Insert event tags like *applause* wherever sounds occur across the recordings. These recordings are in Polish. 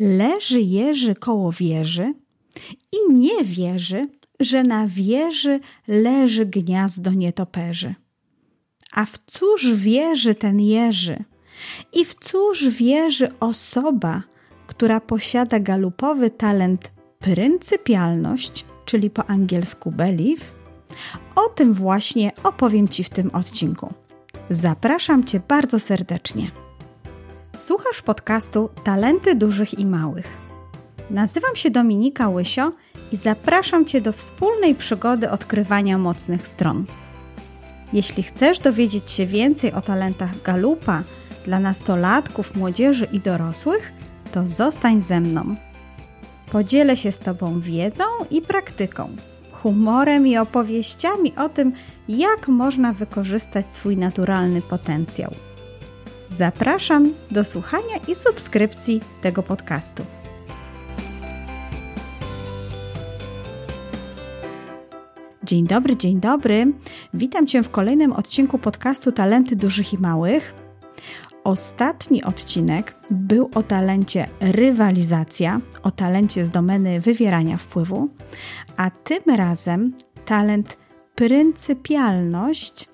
leży Jerzy koło wieży i nie wierzy, że na wieży leży gniazdo nietoperzy. A w cóż wierzy ten Jerzy? I w cóż wierzy osoba, która posiada galupowy talent pryncypialność, czyli po angielsku belief? O tym właśnie opowiem Ci w tym odcinku. Zapraszam Cię bardzo serdecznie. Słuchasz podcastu Talenty Dużych i Małych. Nazywam się Dominika Łysio i zapraszam Cię do wspólnej przygody odkrywania mocnych stron. Jeśli chcesz dowiedzieć się więcej o talentach galupa dla nastolatków, młodzieży i dorosłych, to zostań ze mną. Podzielę się z Tobą wiedzą i praktyką, humorem i opowieściami o tym, jak można wykorzystać swój naturalny potencjał. Zapraszam do słuchania i subskrypcji tego podcastu. Dzień dobry, dzień dobry. Witam Cię w kolejnym odcinku podcastu Talenty Dużych i Małych. Ostatni odcinek był o talencie rywalizacja, o talencie z domeny wywierania wpływu, a tym razem talent pryncypialność,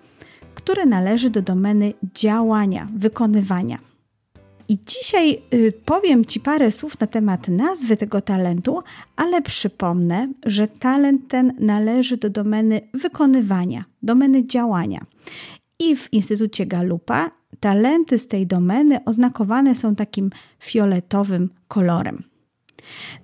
który należy do domeny działania, wykonywania. I dzisiaj y, powiem Ci parę słów na temat nazwy tego talentu, ale przypomnę, że talent ten należy do domeny wykonywania, domeny działania. I w Instytucie Galupa talenty z tej domeny oznakowane są takim fioletowym kolorem.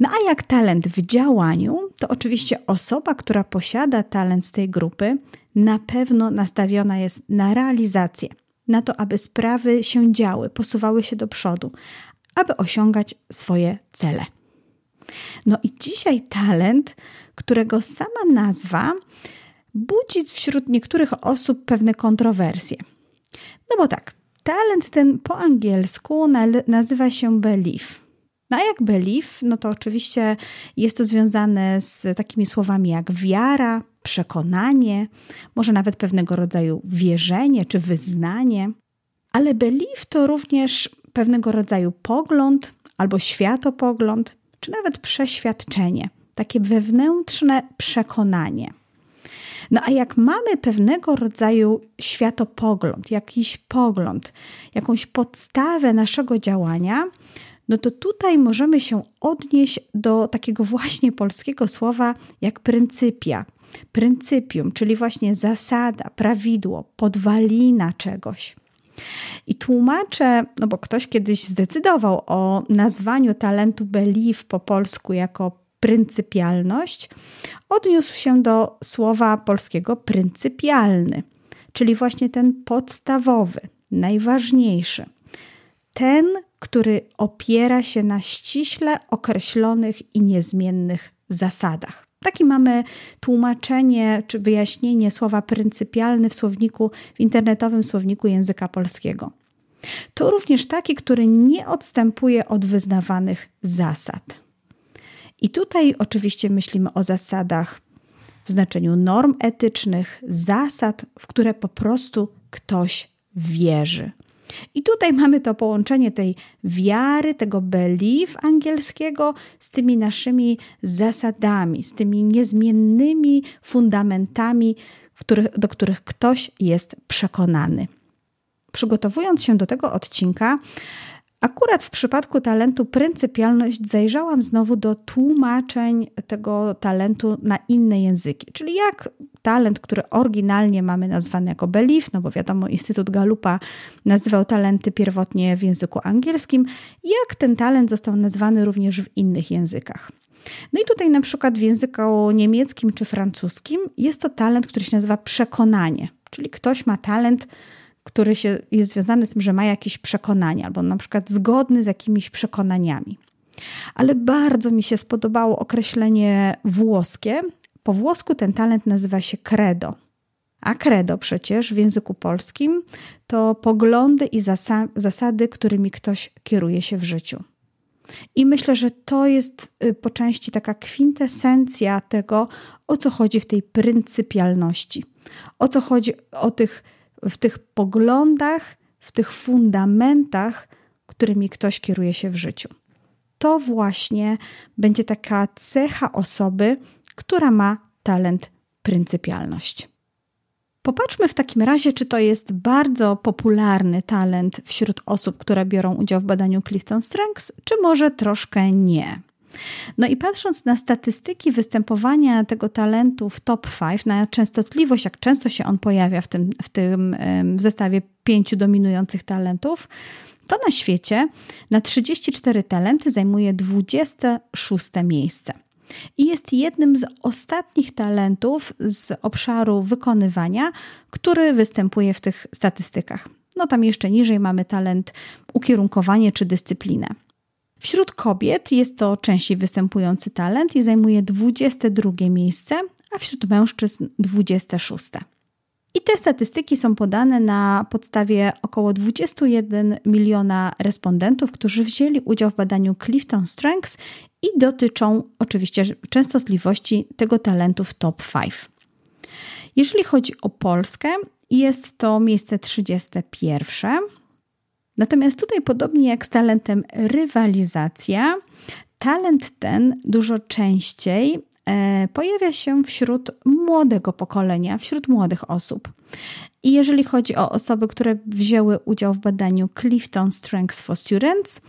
No a jak talent w działaniu, to oczywiście osoba, która posiada talent z tej grupy, na pewno nastawiona jest na realizację, na to, aby sprawy się działy, posuwały się do przodu, aby osiągać swoje cele. No i dzisiaj talent, którego sama nazwa budzi wśród niektórych osób pewne kontrowersje. No bo tak, talent ten po angielsku nazywa się belief. No a jak belief, no to oczywiście jest to związane z takimi słowami jak wiara, przekonanie, może nawet pewnego rodzaju wierzenie czy wyznanie. Ale belief to również pewnego rodzaju pogląd albo światopogląd, czy nawet przeświadczenie, takie wewnętrzne przekonanie. No a jak mamy pewnego rodzaju światopogląd, jakiś pogląd, jakąś podstawę naszego działania, no to tutaj możemy się odnieść do takiego właśnie polskiego słowa jak pryncypia, pryncypium, czyli właśnie zasada, prawidło, podwalina czegoś. I tłumaczę, no bo ktoś kiedyś zdecydował o nazwaniu talentu belief po polsku jako pryncypialność, odniósł się do słowa polskiego pryncypialny, czyli właśnie ten podstawowy, najważniejszy. Ten, który opiera się na ściśle określonych i niezmiennych zasadach. Taki mamy tłumaczenie czy wyjaśnienie słowa pryncypialny w słowniku, w internetowym słowniku języka polskiego. To również taki, który nie odstępuje od wyznawanych zasad. I tutaj oczywiście myślimy o zasadach w znaczeniu norm etycznych, zasad, w które po prostu ktoś wierzy. I tutaj mamy to połączenie tej wiary, tego belief angielskiego z tymi naszymi zasadami, z tymi niezmiennymi fundamentami, których, do których ktoś jest przekonany. Przygotowując się do tego odcinka, Akurat w przypadku talentu pryncypialność zajrzałam znowu do tłumaczeń tego talentu na inne języki, czyli jak talent, który oryginalnie mamy nazwany jako belief, no bo wiadomo, Instytut Galupa nazywał talenty pierwotnie w języku angielskim, jak ten talent został nazwany również w innych językach. No i tutaj na przykład w języku niemieckim czy francuskim jest to talent, który się nazywa przekonanie, czyli ktoś ma talent, który się, jest związany z tym, że ma jakieś przekonania, albo na przykład zgodny z jakimiś przekonaniami. Ale bardzo mi się spodobało określenie włoskie. Po włosku ten talent nazywa się credo. A credo przecież w języku polskim to poglądy i zasa zasady, którymi ktoś kieruje się w życiu. I myślę, że to jest y, po części taka kwintesencja tego, o co chodzi w tej pryncypialności. O co chodzi o tych w tych poglądach, w tych fundamentach, którymi ktoś kieruje się w życiu. to właśnie będzie taka cecha osoby, która ma talent pryncypialność. Popatrzmy w takim razie, czy to jest bardzo popularny talent wśród osób, które biorą udział w badaniu Clifton Strengths, czy może troszkę nie. No i patrząc na statystyki występowania tego talentu w top 5, na częstotliwość, jak często się on pojawia w tym, w tym w zestawie pięciu dominujących talentów, to na świecie na 34 talenty zajmuje 26 miejsce. I jest jednym z ostatnich talentów z obszaru wykonywania, który występuje w tych statystykach. No tam jeszcze niżej mamy talent ukierunkowanie czy dyscyplinę. Wśród kobiet jest to częściej występujący talent i zajmuje 22 miejsce, a wśród mężczyzn 26. I te statystyki są podane na podstawie około 21 miliona respondentów, którzy wzięli udział w badaniu Clifton Strengths i dotyczą oczywiście częstotliwości tego talentu w top 5. Jeżeli chodzi o Polskę, jest to miejsce 31. Natomiast tutaj, podobnie jak z talentem rywalizacja, talent ten dużo częściej e, pojawia się wśród młodego pokolenia, wśród młodych osób. I jeżeli chodzi o osoby, które wzięły udział w badaniu Clifton Strengths for Students,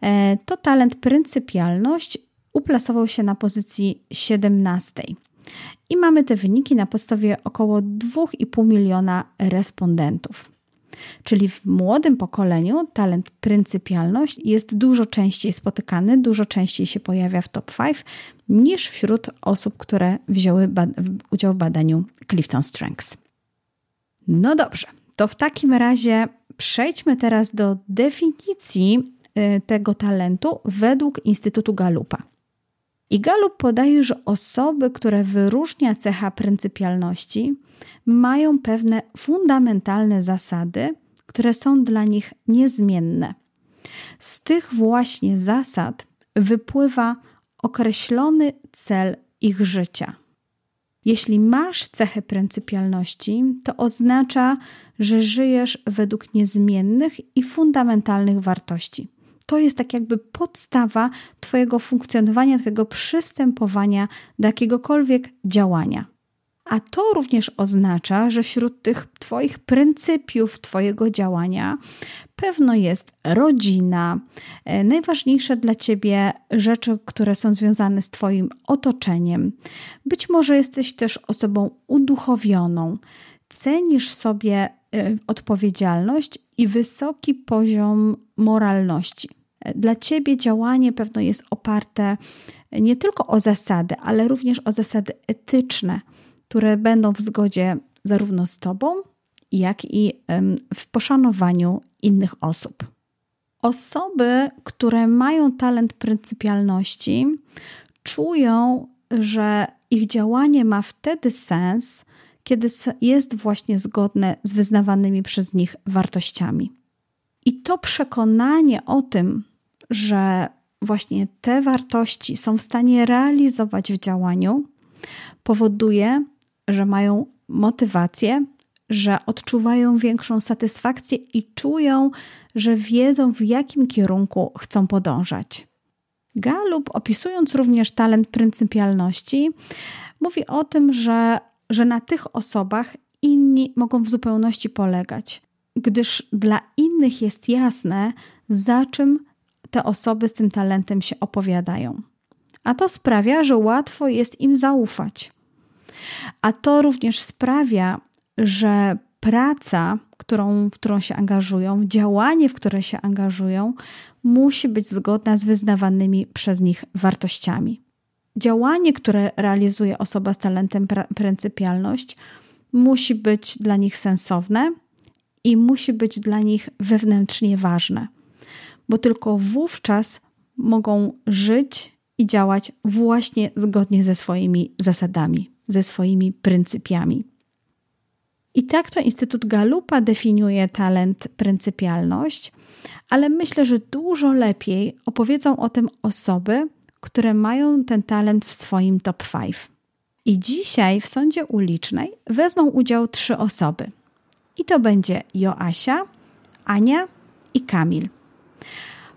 e, to talent pryncypialność uplasował się na pozycji 17. I mamy te wyniki na podstawie około 2,5 miliona respondentów. Czyli w młodym pokoleniu talent pryncypialność jest dużo częściej spotykany, dużo częściej się pojawia w top 5 niż wśród osób, które wzięły udział w badaniu Clifton Strengths. No dobrze, to w takim razie przejdźmy teraz do definicji y, tego talentu według Instytutu Galupa. I Galup podaje, że osoby, które wyróżnia cecha pryncypialności, mają pewne fundamentalne zasady, które są dla nich niezmienne. Z tych właśnie zasad wypływa określony cel ich życia. Jeśli masz cechę pryncypialności, to oznacza, że żyjesz według niezmiennych i fundamentalnych wartości. To jest tak jakby podstawa Twojego funkcjonowania, Twojego przystępowania do jakiegokolwiek działania. A to również oznacza, że wśród tych Twoich pryncypiów, Twojego działania, pewno jest rodzina, e, najważniejsze dla Ciebie rzeczy, które są związane z Twoim otoczeniem. Być może jesteś też osobą uduchowioną, cenisz sobie e, odpowiedzialność i wysoki poziom moralności. E, dla Ciebie działanie pewno jest oparte nie tylko o zasady, ale również o zasady etyczne które będą w zgodzie zarówno z Tobą, jak i w poszanowaniu innych osób. Osoby, które mają talent pryncypialności, czują, że ich działanie ma wtedy sens, kiedy jest właśnie zgodne z wyznawanymi przez nich wartościami. I to przekonanie o tym, że właśnie te wartości są w stanie realizować w działaniu, powoduje, że mają motywację, że odczuwają większą satysfakcję i czują, że wiedzą, w jakim kierunku chcą podążać. Galup, opisując również talent pryncypialności, mówi o tym, że, że na tych osobach inni mogą w zupełności polegać, gdyż dla innych jest jasne, za czym te osoby z tym talentem się opowiadają. A to sprawia, że łatwo jest im zaufać. A to również sprawia, że praca, którą, w którą się angażują, działanie, w które się angażują, musi być zgodna z wyznawanymi przez nich wartościami. Działanie, które realizuje osoba z talentem pryncypialność, musi być dla nich sensowne i musi być dla nich wewnętrznie ważne, bo tylko wówczas mogą żyć i działać właśnie zgodnie ze swoimi zasadami ze swoimi pryncypiami. I tak to Instytut Galupa definiuje talent, pryncypialność, ale myślę, że dużo lepiej opowiedzą o tym osoby, które mają ten talent w swoim top 5. I dzisiaj w sądzie ulicznej wezmą udział trzy osoby. I to będzie Joasia, Ania i Kamil.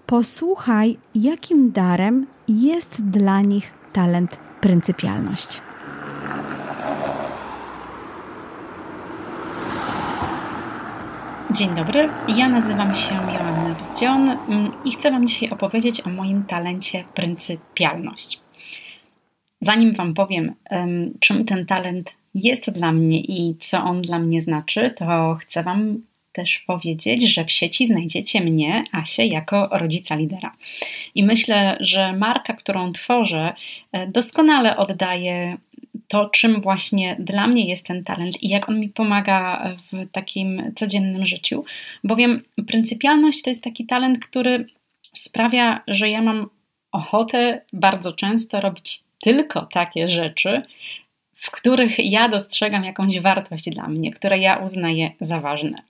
posłuchaj, jakim darem jest dla nich talent pryncypialność. Dzień dobry, ja nazywam się Joanna Bzdzion mm, i chcę Wam dzisiaj opowiedzieć o moim talencie pryncypialność. Zanim Wam powiem, czym ten talent jest dla mnie i co on dla mnie znaczy, to chcę Wam też powiedzieć, że w sieci znajdziecie mnie, Asię, jako rodzica lidera. I myślę, że marka, którą tworzę, e, doskonale oddaje to, czym właśnie dla mnie jest ten talent i jak on mi pomaga w takim codziennym życiu, bowiem pryncypialność to jest taki talent, który sprawia, że ja mam ochotę bardzo często robić tylko takie rzeczy, w których ja dostrzegam jakąś wartość dla mnie, które ja uznaję za ważne.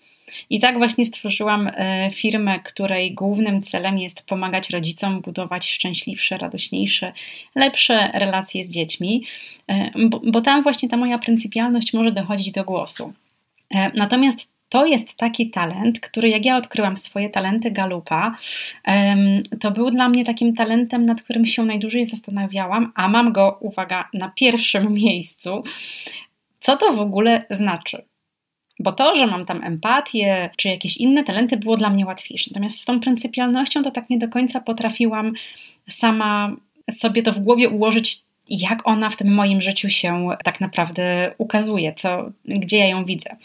I tak właśnie stworzyłam e, firmę, której głównym celem jest pomagać rodzicom budować szczęśliwsze, radośniejsze, lepsze relacje z dziećmi, e, bo, bo tam właśnie ta moja pryncypialność może dochodzić do głosu. E, natomiast to jest taki talent, który jak ja odkryłam swoje talenty Galupa, to był dla mnie takim talentem, nad którym się najdłużej zastanawiałam, a mam go, uwaga, na pierwszym *laughs* miejscu. Co to w ogóle znaczy? Bo to, że mam tam empatię czy jakieś inne talenty, było dla mnie łatwiejsze. Natomiast z tą pryncypialnością to tak nie do końca potrafiłam sama sobie to w głowie ułożyć, jak ona w tym moim życiu się tak naprawdę ukazuje, co, gdzie ja ją widzę.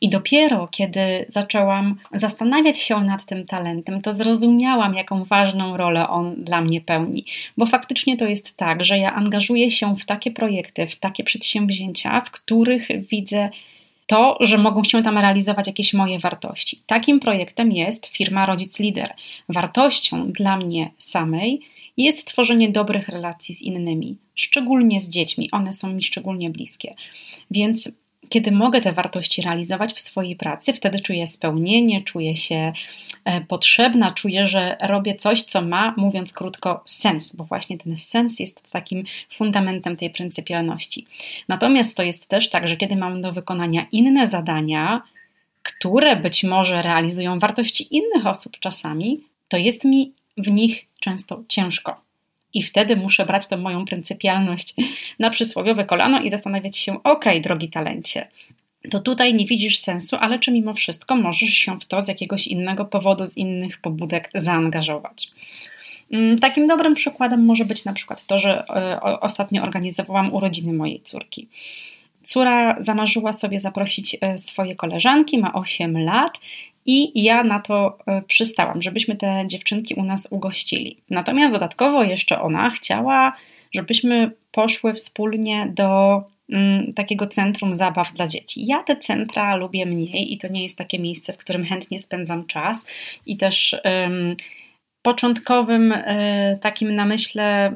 I dopiero kiedy zaczęłam zastanawiać się nad tym talentem, to zrozumiałam, jaką ważną rolę on dla mnie pełni. Bo faktycznie to jest tak, że ja angażuję się w takie projekty, w takie przedsięwzięcia, w których widzę to, że mogą się tam realizować jakieś moje wartości. Takim projektem jest firma Rodzic Lider. Wartością dla mnie samej jest tworzenie dobrych relacji z innymi, szczególnie z dziećmi. One są mi szczególnie bliskie. Więc kiedy mogę te wartości realizować w swojej pracy, wtedy czuję spełnienie, czuję się e, potrzebna, czuję, że robię coś, co ma, mówiąc krótko, sens, bo właśnie ten sens jest takim fundamentem tej pryncypialności. Natomiast to jest też tak, że kiedy mam do wykonania inne zadania, które być może realizują wartości innych osób czasami, to jest mi w nich często ciężko. I wtedy muszę brać tą moją pryncypialność na przysłowiowe kolano i zastanawiać się, ok, drogi talencie, to tutaj nie widzisz sensu, ale czy mimo wszystko możesz się w to z jakiegoś innego powodu, z innych pobudek zaangażować. Mm, takim dobrym przykładem może być na przykład to, że e, ostatnio organizowałam urodziny mojej córki. Córa zamarzyła sobie zaprosić e, swoje koleżanki, ma 8 lat i ja na to e, przystałam, żebyśmy te dziewczynki u nas ugościli. Natomiast dodatkowo jeszcze ona chciała, żebyśmy poszły wspólnie do mm, takiego centrum zabaw dla dzieci. Ja te centra lubię mniej i to nie jest takie miejsce, w którym chętnie spędzam czas i też początkowym y, takim namyśle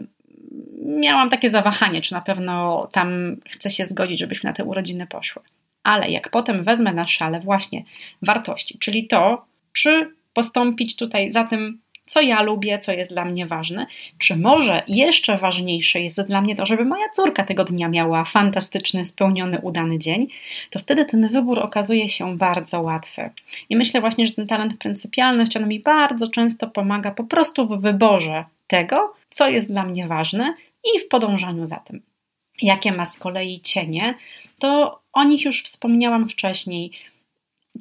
miałam takie zawahanie, czy na pewno tam chcę się zgodzić, żebyśmy na te urodziny poszły ale jak potem wezmę na szale właśnie wartości, czyli to, czy postąpić tutaj za tym, co ja lubię, co jest dla mnie ważne, czy może jeszcze ważniejsze jest dla mnie to, żeby moja córka tego dnia miała fantastyczny, spełniony, udany dzień, to wtedy ten wybór okazuje się bardzo łatwy. I myślę właśnie, że ten talent pryncypialność, on mi bardzo często pomaga po prostu w wyborze tego, co jest dla mnie ważne i w podążaniu za tym. Jakie ma z kolei cienie, to o nich już wspomniałam wcześniej.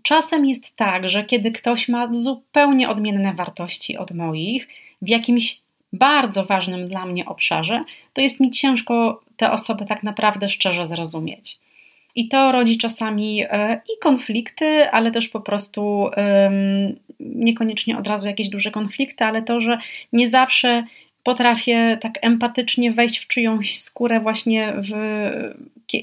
Czasem jest tak, że kiedy ktoś ma zupełnie odmienne wartości od moich w jakimś bardzo ważnym dla mnie obszarze, to jest mi ciężko te osoby tak naprawdę szczerze zrozumieć. I to rodzi czasami e, i konflikty, ale też po prostu niekoniecznie od razu jakieś duże konflikty, ale to, że nie zawsze potrafię tak empatycznie wejść w czyjąś skórę właśnie w,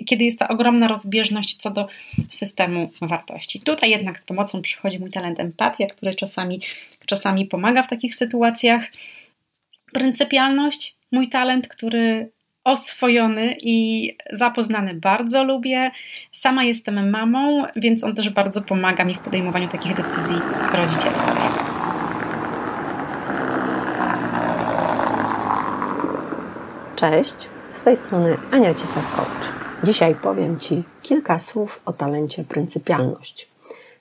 kiedy jest ta ogromna rozbieżność co do systemu wartości. Tutaj jednak z pomocą przychodzi mój talent empatia, który czasami, czasami pomaga w takich sytuacjach. Pryncypialność, mój talent, który oswojony i zapoznany bardzo lubię. Sama jestem mamą, więc on też bardzo pomaga mi w podejmowaniu takich decyzji rodzicielskich. Cześć, z tej strony Ania Ciesak-Coach. Dzisiaj powiem Ci kilka słów o talencie pryncypialność,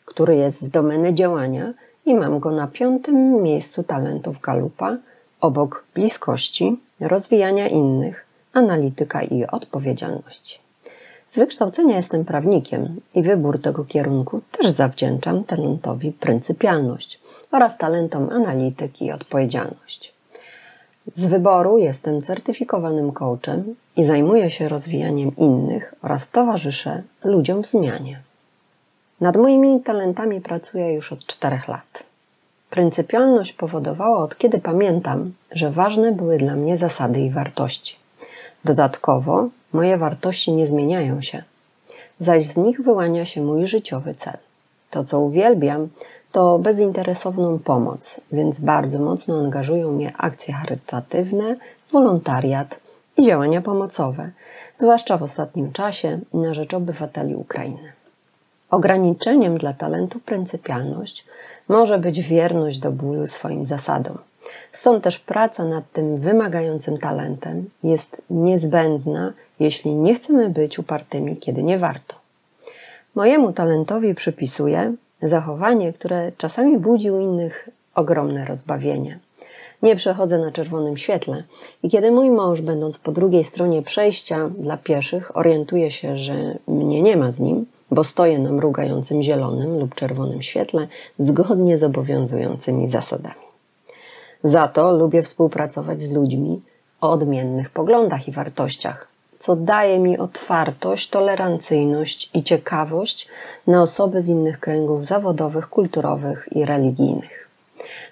który jest z domeny działania i mam go na piątym miejscu talentów Galupa, obok bliskości, rozwijania innych, analityka i odpowiedzialności. Z wykształcenia jestem prawnikiem i wybór tego kierunku też zawdzięczam talentowi pryncypialność oraz talentom analityki i odpowiedzialność. Z wyboru jestem certyfikowanym coachem i zajmuję się rozwijaniem innych oraz towarzyszę ludziom w zmianie. Nad moimi talentami pracuję już od czterech lat. Pryncypialność powodowała od kiedy pamiętam, że ważne były dla mnie zasady i wartości. Dodatkowo moje wartości nie zmieniają się, zaś z nich wyłania się mój życiowy cel. To, co uwielbiam, to bezinteresowną pomoc, więc bardzo mocno angażują mnie akcje charytatywne, wolontariat i działania pomocowe, zwłaszcza w ostatnim czasie na rzecz obywateli Ukrainy. Ograniczeniem dla talentu pryncypialność może być wierność do bólu swoim zasadom. Stąd też praca nad tym wymagającym talentem jest niezbędna, jeśli nie chcemy być upartymi, kiedy nie warto. Mojemu talentowi przypisuję zachowanie, które czasami budzi u innych ogromne rozbawienie. Nie przechodzę na czerwonym świetle i kiedy mój mąż, będąc po drugiej stronie przejścia dla pieszych, orientuje się, że mnie nie ma z nim, bo stoję na mrugającym zielonym lub czerwonym świetle zgodnie z obowiązującymi zasadami. Za to lubię współpracować z ludźmi o odmiennych poglądach i wartościach, co daje mi otwartość, tolerancyjność i ciekawość na osoby z innych kręgów zawodowych, kulturowych i religijnych.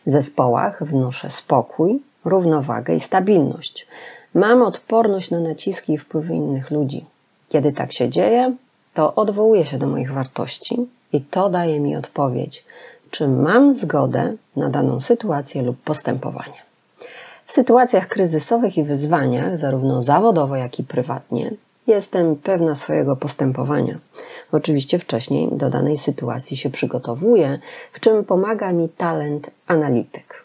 W zespołach wnoszę spokój, równowagę i stabilność. Mam odporność na naciski i wpływy innych ludzi. Kiedy tak się dzieje, to odwołuję się do moich wartości i to daje mi odpowiedź, czy mam zgodę na daną sytuację lub postępowanie. W sytuacjach kryzysowych i wyzwaniach, zarówno zawodowo, jak i prywatnie, jestem pewna swojego postępowania. Oczywiście wcześniej do danej sytuacji się przygotowuję, w czym pomaga mi talent analityk.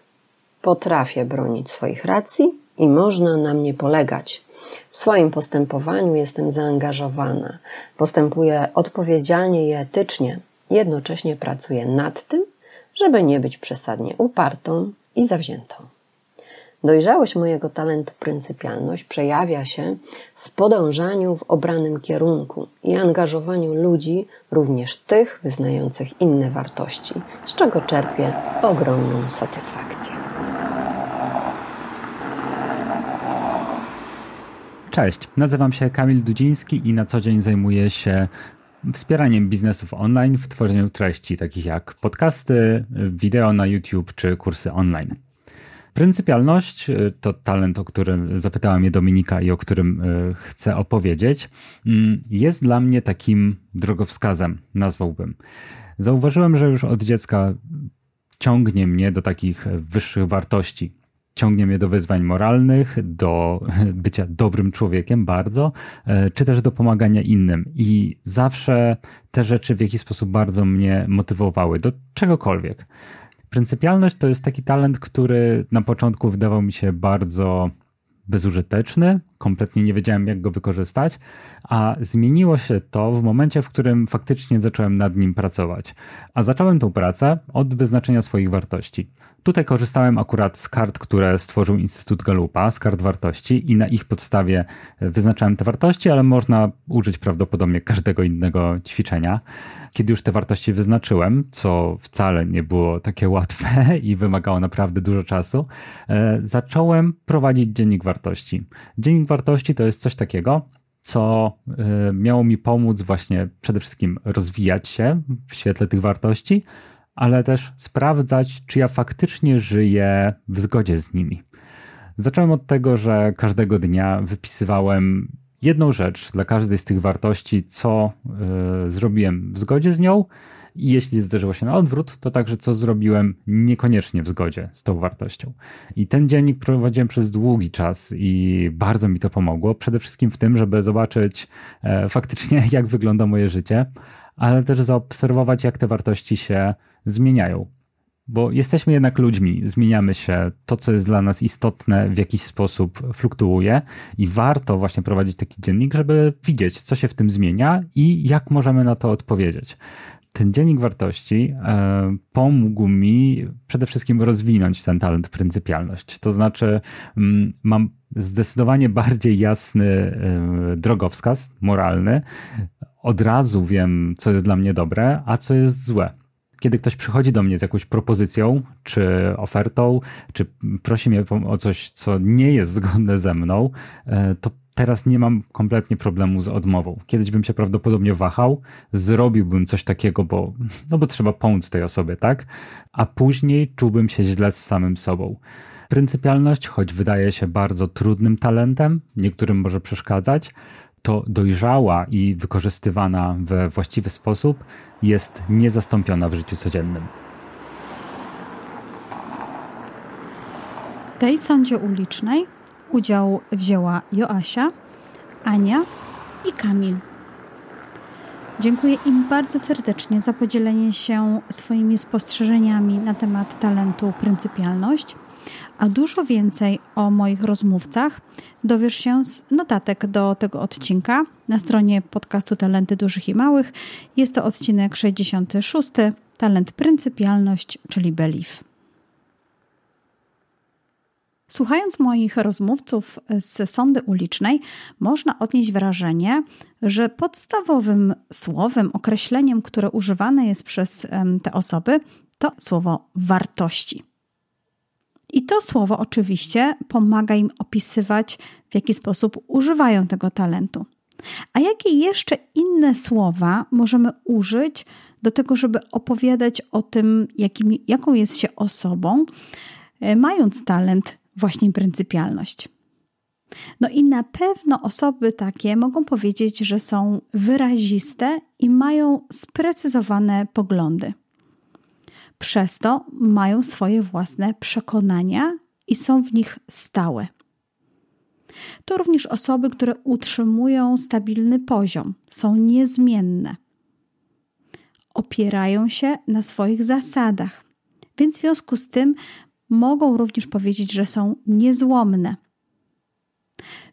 Potrafię bronić swoich racji i można na mnie polegać. W swoim postępowaniu jestem zaangażowana, postępuję odpowiedzialnie i etycznie, jednocześnie pracuję nad tym, żeby nie być przesadnie upartą i zawziętą. Dojrzałość mojego talentu pryncypialność przejawia się w podążaniu w obranym kierunku i angażowaniu ludzi, również tych wyznających inne wartości, z czego czerpię ogromną satysfakcję. Cześć, nazywam się Kamil Dudziński i na co dzień zajmuję się wspieraniem biznesów online w tworzeniu treści takich jak podcasty, wideo na YouTube czy kursy online. Pryncypialność y, to talent, o którym zapytała mnie Dominika i o którym y, chcę opowiedzieć, mm, jest dla mnie takim drogowskazem, nazwałbym. Zauważyłem, że już od dziecka ciągnie mnie do takich wyższych wartości. Ciągnie mnie do wyzwań moralnych, do *laughs* bycia dobrym człowiekiem bardzo, e, czy też do pomagania innym. I zawsze te rzeczy w jakiś sposób bardzo mnie motywowały do czegokolwiek. Pryncypialność to jest taki talent, który na początku wydawał mi się bardzo bezużyteczny, kompletnie nie wiedziałem, jak go wykorzystać, a zmieniło się to w momencie, w którym faktycznie zacząłem nad nim pracować. A zacząłem tą pracę od wyznaczenia swoich wartości. Tutaj korzystałem akurat z kart, które stworzył Instytut Galupa, z kart wartości i na ich podstawie wyznaczałem te wartości, ale można użyć prawdopodobnie każdego innego ćwiczenia. Kiedy już te wartości wyznaczyłem, co wcale nie było takie *laughs* łatwe i wymagało naprawdę dużo czasu, e, zacząłem prowadzić dziennik wartości. Dziennik wartości to jest coś takiego, co e, miało mi pomóc właśnie przede wszystkim rozwijać się w świetle tych wartości, ale też sprawdzać, czy ja faktycznie żyję w zgodzie z nimi. Zacząłem od tego, że każdego dnia wypisywałem jedną rzecz dla każdej z tych wartości, co y, zrobiłem w zgodzie z nią. I jeśli zdarzyło się na odwrót, to także co zrobiłem niekoniecznie w zgodzie z tą wartością. I ten dziennik prowadziłem przez długi czas i bardzo mi to pomogło. Przede wszystkim w tym, żeby zobaczyć e, faktycznie, *laughs* jak wygląda moje życie, ale też zaobserwować, jak te wartości się zmieniają. Bo jesteśmy jednak ludźmi, zmieniamy się, to co jest dla nas istotne w jakiś sposób fluktuuje i warto właśnie prowadzić taki dziennik, żeby widzieć, co się w tym zmienia i jak możemy na to odpowiedzieć. ten dziennik wartości e, pomógł mi przede wszystkim rozwinąć ten talent pryncypialność. To znaczy, mm, mam zdecydowanie bardziej jasny e, drogowskaz moralny. Od razu wiem, co jest dla mnie dobre, a co jest złe kiedy ktoś przychodzi do mnie z jakąś propozycją, czy ofertą, czy prosi mnie o coś, co nie jest zgodne ze mną, e, to teraz nie mam kompletnie problemu z odmową. Kiedyś bym się prawdopodobnie wahał, zrobiłbym coś takiego, bo, no bo trzeba pomóc tej osobie, tak? A później czułbym się źle z samym sobą. Pryncypialność, choć wydaje się bardzo trudnym talentem, niektórym może przeszkadzać, to dojrzała i wykorzystywana we właściwy sposób jest niezastąpiona w życiu codziennym. W tej sądzie ulicznej udział wzięła Joasia, Ania i Kamil. Dziękuję im bardzo serdecznie za podzielenie się swoimi spostrzeżeniami na temat talentu pryncypialność, a dużo więcej o moich rozmówcach dowiesz się z notatek do tego odcinka na stronie podcastu Talenty Dużych i Małych. Jest to odcinek 66, Talent Pryncypialność, czyli Belief. Słuchając moich rozmówców z sądy ulicznej, można odnieść wrażenie, że podstawowym słowem, określeniem, które używane jest przez te osoby, to słowo wartości. I to słowo oczywiście pomaga im opisywać, w jaki sposób używają tego talentu. A jakie jeszcze inne słowa możemy użyć do tego, żeby opowiadać o tym, jakim, jaką jest się osobą, e, mając talent właśnie pryncypialność? No i na pewno osoby takie mogą powiedzieć, że są wyraziste i mają sprecyzowane poglądy. Przez to mają swoje własne przekonania i są w nich stałe. To również osoby, które utrzymują stabilny poziom, są niezmienne. Opierają się na swoich zasadach, więc w związku z tym mogą również powiedzieć, że są niezłomne.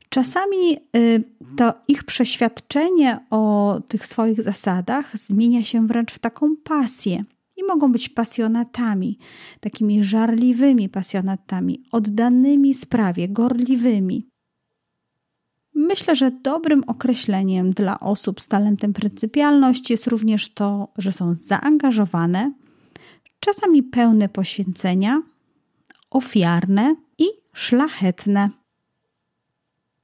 Czasami y, to ich przeświadczenie o tych swoich zasadach zmienia się wręcz w taką pasję mogą być pasjonatami, takimi żarliwymi pasjonatami, oddanymi sprawie, gorliwymi. Myślę, że dobrym określeniem dla osób z talentem pryncypialność jest również to, że są zaangażowane, czasami pełne poświęcenia, ofiarne i szlachetne.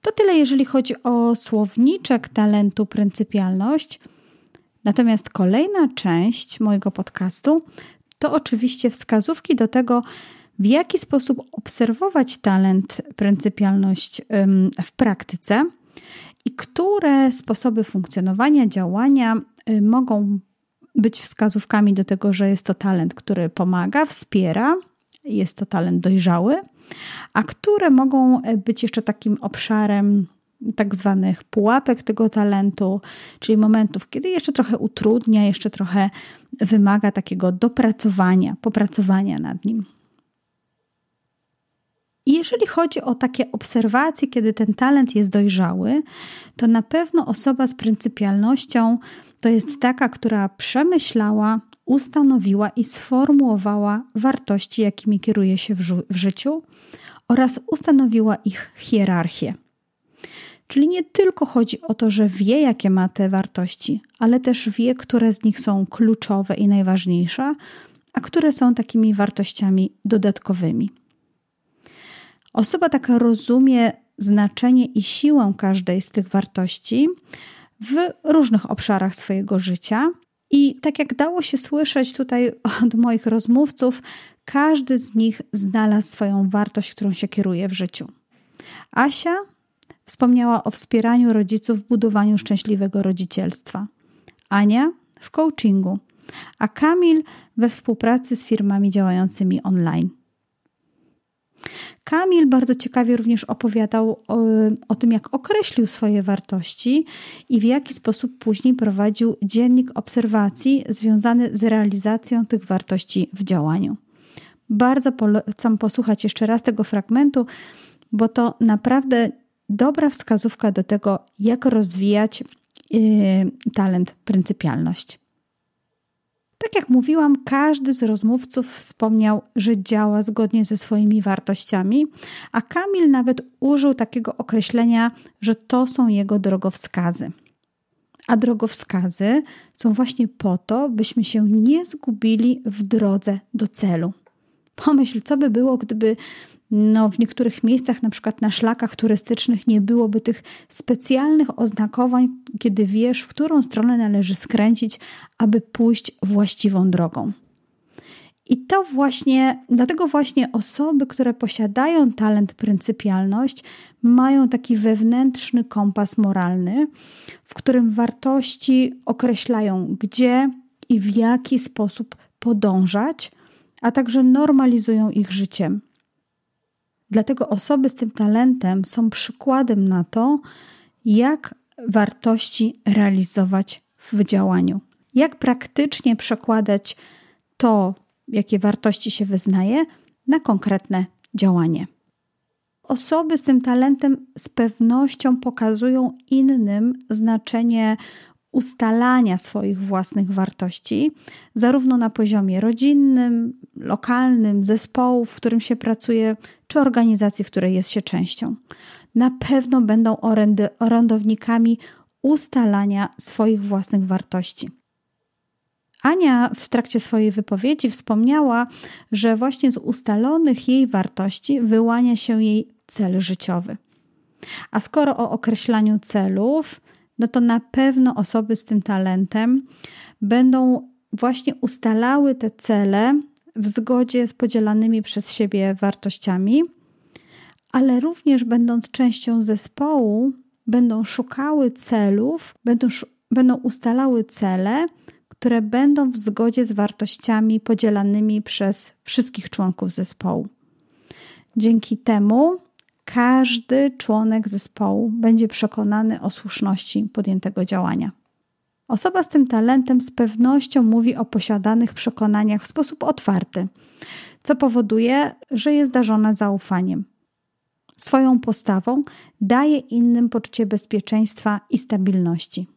To tyle, jeżeli chodzi o słowniczek talentu pryncypialność. Natomiast kolejna część mojego podcastu to oczywiście wskazówki do tego, w jaki sposób obserwować talent, pryncypialność w praktyce i które sposoby funkcjonowania, działania y, mogą być wskazówkami do tego, że jest to talent, który pomaga, wspiera, jest to talent dojrzały, a które mogą e, być jeszcze takim obszarem tak zwanych pułapek tego talentu, czyli momentów, kiedy jeszcze trochę utrudnia, jeszcze trochę wymaga takiego dopracowania, popracowania nad nim. I jeżeli chodzi o takie obserwacje, kiedy ten talent jest dojrzały, to na pewno osoba z pryncypialnością to jest taka, która przemyślała, ustanowiła i sformułowała wartości, jakimi kieruje się w, w życiu oraz ustanowiła ich hierarchię. Czyli nie tylko chodzi o to, że wie, jakie ma te wartości, ale też wie, które z nich są kluczowe i najważniejsze, a które są takimi wartościami dodatkowymi. Osoba taka rozumie znaczenie i siłę każdej z tych wartości w różnych obszarach swojego życia. I tak jak dało się słyszeć tutaj od moich rozmówców, każdy z nich znalazł swoją wartość, którą się kieruje w życiu. Asia wspomniała o wspieraniu rodziców w budowaniu szczęśliwego rodzicielstwa. Ania w coachingu, a Kamil we współpracy z firmami działającymi online. Kamil bardzo ciekawie również opowiadał o, o, tym, jak określił swoje wartości i w jaki sposób później prowadził dziennik obserwacji związany z realizacją tych wartości w działaniu. Bardzo polecam posłuchać jeszcze raz tego fragmentu, bo to naprawdę dobra wskazówka do tego, jak rozwijać yy, talent, pryncypialność. Tak jak mówiłam, każdy z rozmówców wspomniał, że działa zgodnie ze swoimi wartościami, a Kamil nawet użył takiego określenia, że to są jego drogowskazy. A drogowskazy są właśnie po to, byśmy się nie zgubili w drodze do celu. Pomyśl, co by było, gdyby no, w niektórych miejscach, na przykład na szlakach turystycznych, nie byłoby tych specjalnych oznakowań, kiedy wiesz, w którą stronę należy skręcić, aby pójść właściwą drogą. I to właśnie, dlatego właśnie osoby, które posiadają talent pryncypialność, mają taki wewnętrzny kompas moralny, w którym wartości określają, gdzie i w jaki sposób podążać, a także normalizują ich życiem. Dlatego osoby z tym talentem są przykładem na to, jak wartości realizować w działaniu. Jak praktycznie przekładać to, jakie wartości się wyznaje, na konkretne działanie. Osoby z tym talentem z pewnością pokazują innym znaczenie ustalania swoich własnych wartości, zarówno na poziomie rodzinnym, lokalnym, zespołu, w którym się pracuje, czy organizacji, w której jest się częścią. Na pewno będą orędownikami ustalania swoich własnych wartości. Ania w trakcie swojej wypowiedzi wspomniała, że właśnie z ustalonych jej wartości wyłania się jej cel życiowy. A skoro o określaniu celów, no to na pewno osoby z tym talentem będą właśnie ustalały te cele w zgodzie z podzielanymi przez siebie wartościami, ale również będąc częścią zespołu, będą szukały celów, będą, będą ustalały cele, które będą w zgodzie z wartościami podzielanymi przez wszystkich członków zespołu. Dzięki temu każdy członek zespołu będzie przekonany o słuszności podjętego działania. Osoba z tym talentem z pewnością mówi o posiadanych przekonaniach w sposób otwarty, co powoduje, że jest darzona zaufaniem. Swoją postawą daje innym poczucie bezpieczeństwa i stabilności.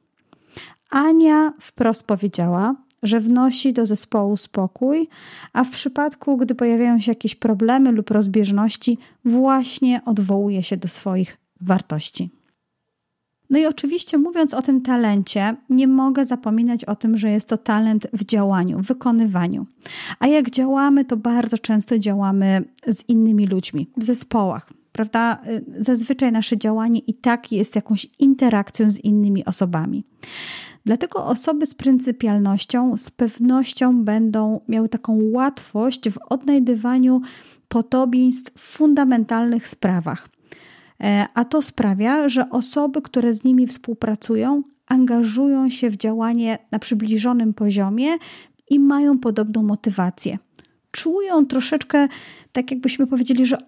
Ania wprost powiedziała, że wnosi do zespołu spokój, a w przypadku, gdy pojawiają się jakieś problemy lub rozbieżności, właśnie odwołuje się do swoich wartości. No i oczywiście, mówiąc o tym talencie, nie mogę zapominać o tym, że jest to talent w działaniu, w wykonywaniu. A jak działamy, to bardzo często działamy z innymi ludźmi, w zespołach, prawda? Zazwyczaj nasze działanie i tak jest jakąś interakcją z innymi osobami. Dlatego osoby z pryncypialnością z pewnością będą miały taką łatwość w odnajdywaniu podobieństw w fundamentalnych sprawach. E, a to sprawia, że osoby, które z nimi współpracują, angażują się w działanie na przybliżonym poziomie i mają podobną motywację. Czują troszeczkę, tak jakbyśmy powiedzieli, że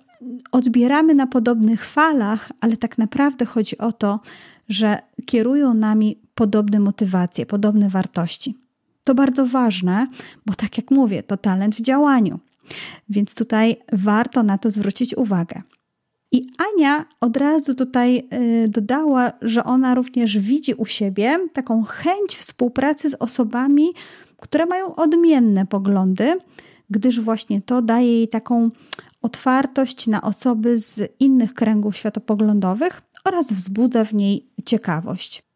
odbieramy na podobnych falach, ale tak naprawdę chodzi o to, że kierują nami podobne motywacje, podobne wartości. To bardzo ważne, bo tak jak mówię, to talent w działaniu. Więc tutaj warto na to zwrócić uwagę. I Ania od razu tutaj y, dodała, że ona również widzi u siebie taką chęć współpracy z osobami, które mają odmienne poglądy, gdyż właśnie to daje jej taką otwartość na osoby z innych kręgów światopoglądowych oraz wzbudza w niej ciekawość.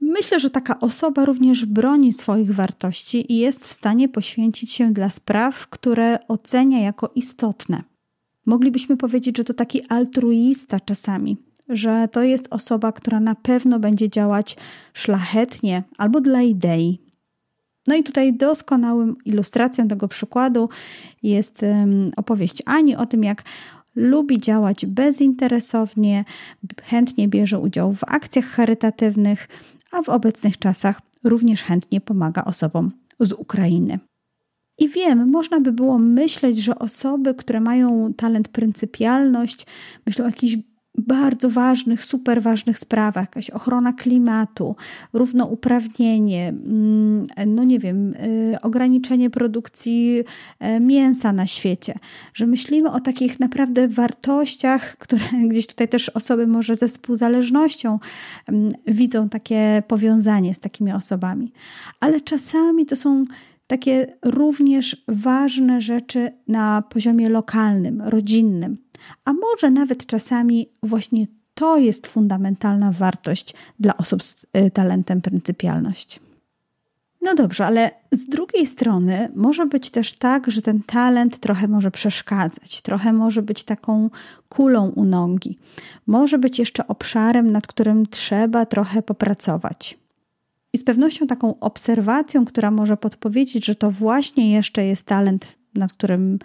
Myślę, że taka osoba również broni swoich wartości i jest w stanie poświęcić się dla spraw, które ocenia jako istotne. Moglibyśmy powiedzieć, że to taki altruista czasami, że to jest osoba, która na pewno będzie działać szlachetnie albo dla idei. No i tutaj doskonałą ilustracją tego przykładu jest opowieść Ani o tym, jak lubi działać bezinteresownie, chętnie bierze udział w akcjach charytatywnych, a w obecnych czasach również chętnie pomaga osobom z Ukrainy. I wiem, można by było myśleć, że osoby, które mają talent pryncypialność, myślą o jakichś bardzo ważnych, super ważnych sprawach, jakaś ochrona klimatu, równouprawnienie, mm, no nie wiem, y, ograniczenie produkcji e, mięsa na świecie, że myślimy o takich naprawdę wartościach, które *laughs* gdzieś tutaj też osoby może ze współzależnością mm, widzą takie powiązanie z takimi osobami. Ale czasami to są takie również ważne rzeczy na poziomie lokalnym, rodzinnym, a może nawet czasami właśnie to jest fundamentalna wartość dla osób z y, talentem pryncypialność. No dobrze, ale z drugiej strony może być też tak, że ten talent trochę może przeszkadzać, trochę może być taką kulą u nogi, może być jeszcze obszarem, nad którym trzeba trochę popracować. I z pewnością taką obserwacją, która może podpowiedzieć, że to właśnie jeszcze jest talent, nad którym,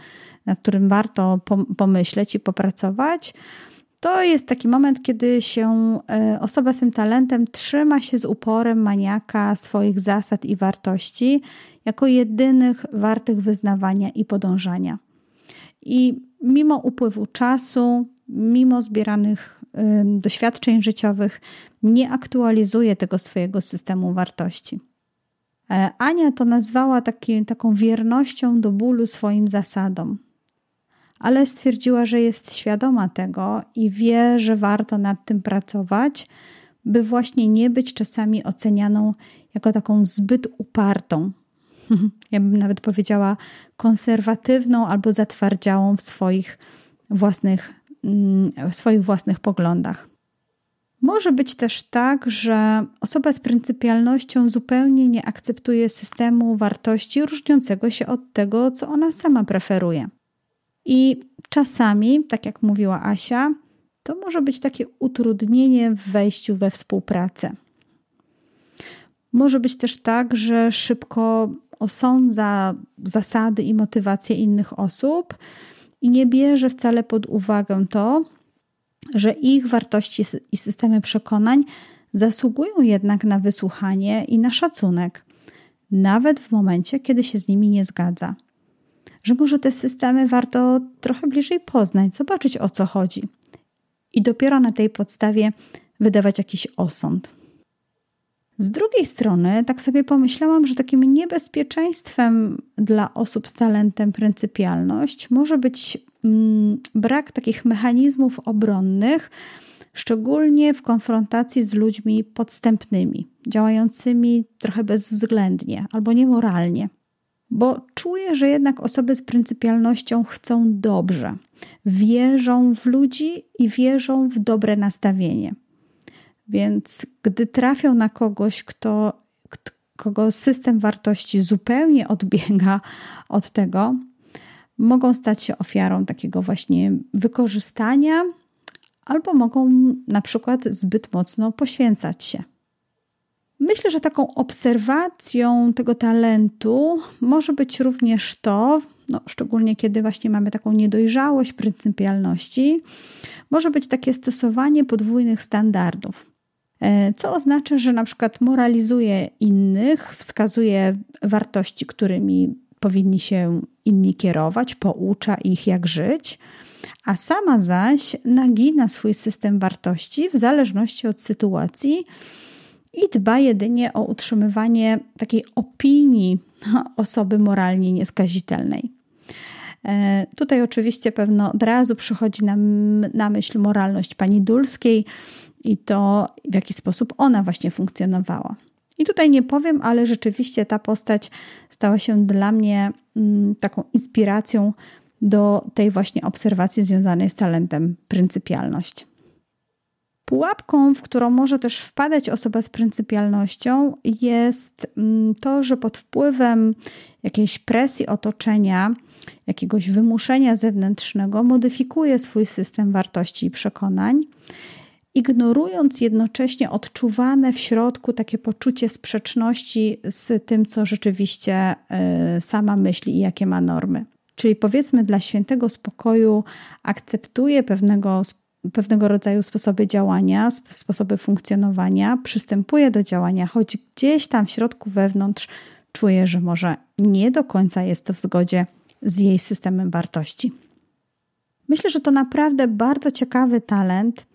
nad którym warto pomyśleć i popracować, to jest taki moment, kiedy się e, osoba z tym talentem trzyma się z uporem maniaka swoich zasad i wartości jako jedynych wartych wyznawania i podążania. I mimo upływu czasu, mimo zbieranych doświadczeń życiowych, nie aktualizuje tego swojego systemu wartości. E, Ania to nazwała taki, taką wiernością do bólu swoim zasadom ale stwierdziła, że jest świadoma tego i wie, że warto nad tym pracować, by właśnie nie być czasami ocenianą jako taką zbyt upartą. *laughs* Ja bym nawet powiedziała konserwatywną albo zatwardziałą w swoich własnych, mm, w swoich własnych poglądach. Może być też tak, że osoba z pryncypialnością zupełnie nie akceptuje systemu wartości różniącego się od tego, co ona sama preferuje. I czasami, tak jak mówiła Asia, to może być takie utrudnienie w wejściu we współpracę. Może być też tak, że szybko osądza zasady i motywacje innych osób i nie bierze wcale pod uwagę to, że ich wartości i systemy przekonań zasługują jednak na wysłuchanie i na szacunek, nawet w momencie, kiedy się z nimi nie zgadza że może te systemy warto trochę bliżej poznać, zobaczyć o co chodzi i dopiero na tej podstawie wydawać jakiś osąd. Z drugiej strony, tak sobie pomyślałam, że takim niebezpieczeństwem dla osób z talentem pryncypialność może być mm, brak takich mechanizmów obronnych, szczególnie w konfrontacji z ludźmi podstępnymi, działającymi trochę bezwzględnie albo niemoralnie bo czuję, że jednak osoby z pryncypialnością chcą dobrze, wierzą w ludzi i wierzą w dobre nastawienie. Więc gdy trafią na kogoś, kto, kogo system wartości zupełnie odbiega od tego, mogą stać się ofiarą takiego właśnie wykorzystania, albo mogą na przykład zbyt mocno poświęcać się. Myślę, że taką obserwacją tego talentu może być również to, no, szczególnie kiedy właśnie mamy taką niedojrzałość pryncypialności, może być takie stosowanie podwójnych standardów. E, co oznacza, że na przykład moralizuje innych, wskazuje wartości, którymi powinni się inni kierować, poucza ich, jak żyć, a sama zaś nagina swój system wartości w zależności od sytuacji i dba jedynie o utrzymywanie takiej opinii osoby moralnie nieskazitelnej. E, tutaj oczywiście pewno od razu przychodzi nam na myśl moralność pani Dulskiej i to, w jaki sposób ona właśnie funkcjonowała. I tutaj nie powiem, ale rzeczywiście ta postać stała się dla mnie mm, taką inspiracją do tej właśnie obserwacji związanej z talentem pryncypialność. Pułapką, w którą może też wpadać osoba z pryncypialnością, jest mm, to, że pod wpływem jakiejś presji otoczenia, jakiegoś wymuszenia zewnętrznego, modyfikuje swój system wartości i przekonań, ignorując jednocześnie odczuwane w środku takie poczucie sprzeczności z tym, co rzeczywiście y, sama myśli i jakie ma normy. Czyli powiedzmy, dla świętego spokoju akceptuje pewnego pewnego rodzaju sposoby działania, sposoby funkcjonowania, przystępuje do działania, choć gdzieś tam w środku wewnątrz czuje, że może nie do końca jest to w zgodzie z jej systemem wartości. Myślę, że to naprawdę bardzo ciekawy talent,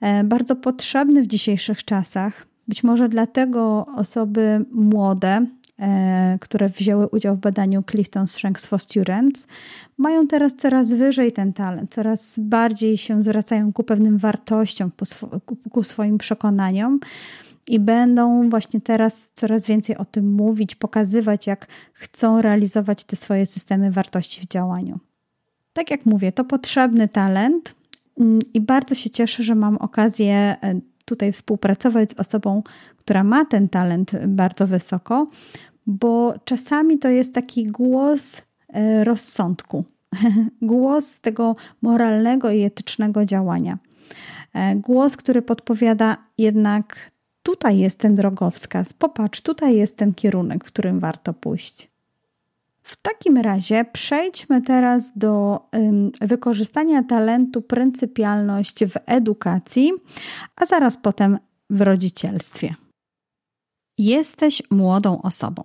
e, bardzo potrzebny w dzisiejszych czasach. Być może dlatego osoby młode, które wzięły udział w badaniu Clifton Strengths for Students, mają teraz coraz wyżej ten talent, coraz bardziej się zwracają ku pewnym wartościom, ku swoim przekonaniom i będą właśnie teraz coraz więcej o tym mówić, pokazywać, jak chcą realizować te swoje systemy wartości w działaniu. Tak jak mówię, to potrzebny talent mm, i bardzo się cieszę, że mam okazję e, tutaj współpracować z osobą, która ma ten talent bardzo wysoko, bo czasami to jest taki głos e, rozsądku, *laughs* głos tego moralnego i etycznego działania. E, głos, który podpowiada jednak tutaj jest ten drogowskaz, popatrz, tutaj jest ten kierunek, w którym warto pójść. W takim razie przejdźmy teraz do wykorzystania talentu pryncypialność w edukacji, a zaraz potem w rodzicielstwie. Jesteś młodą osobą.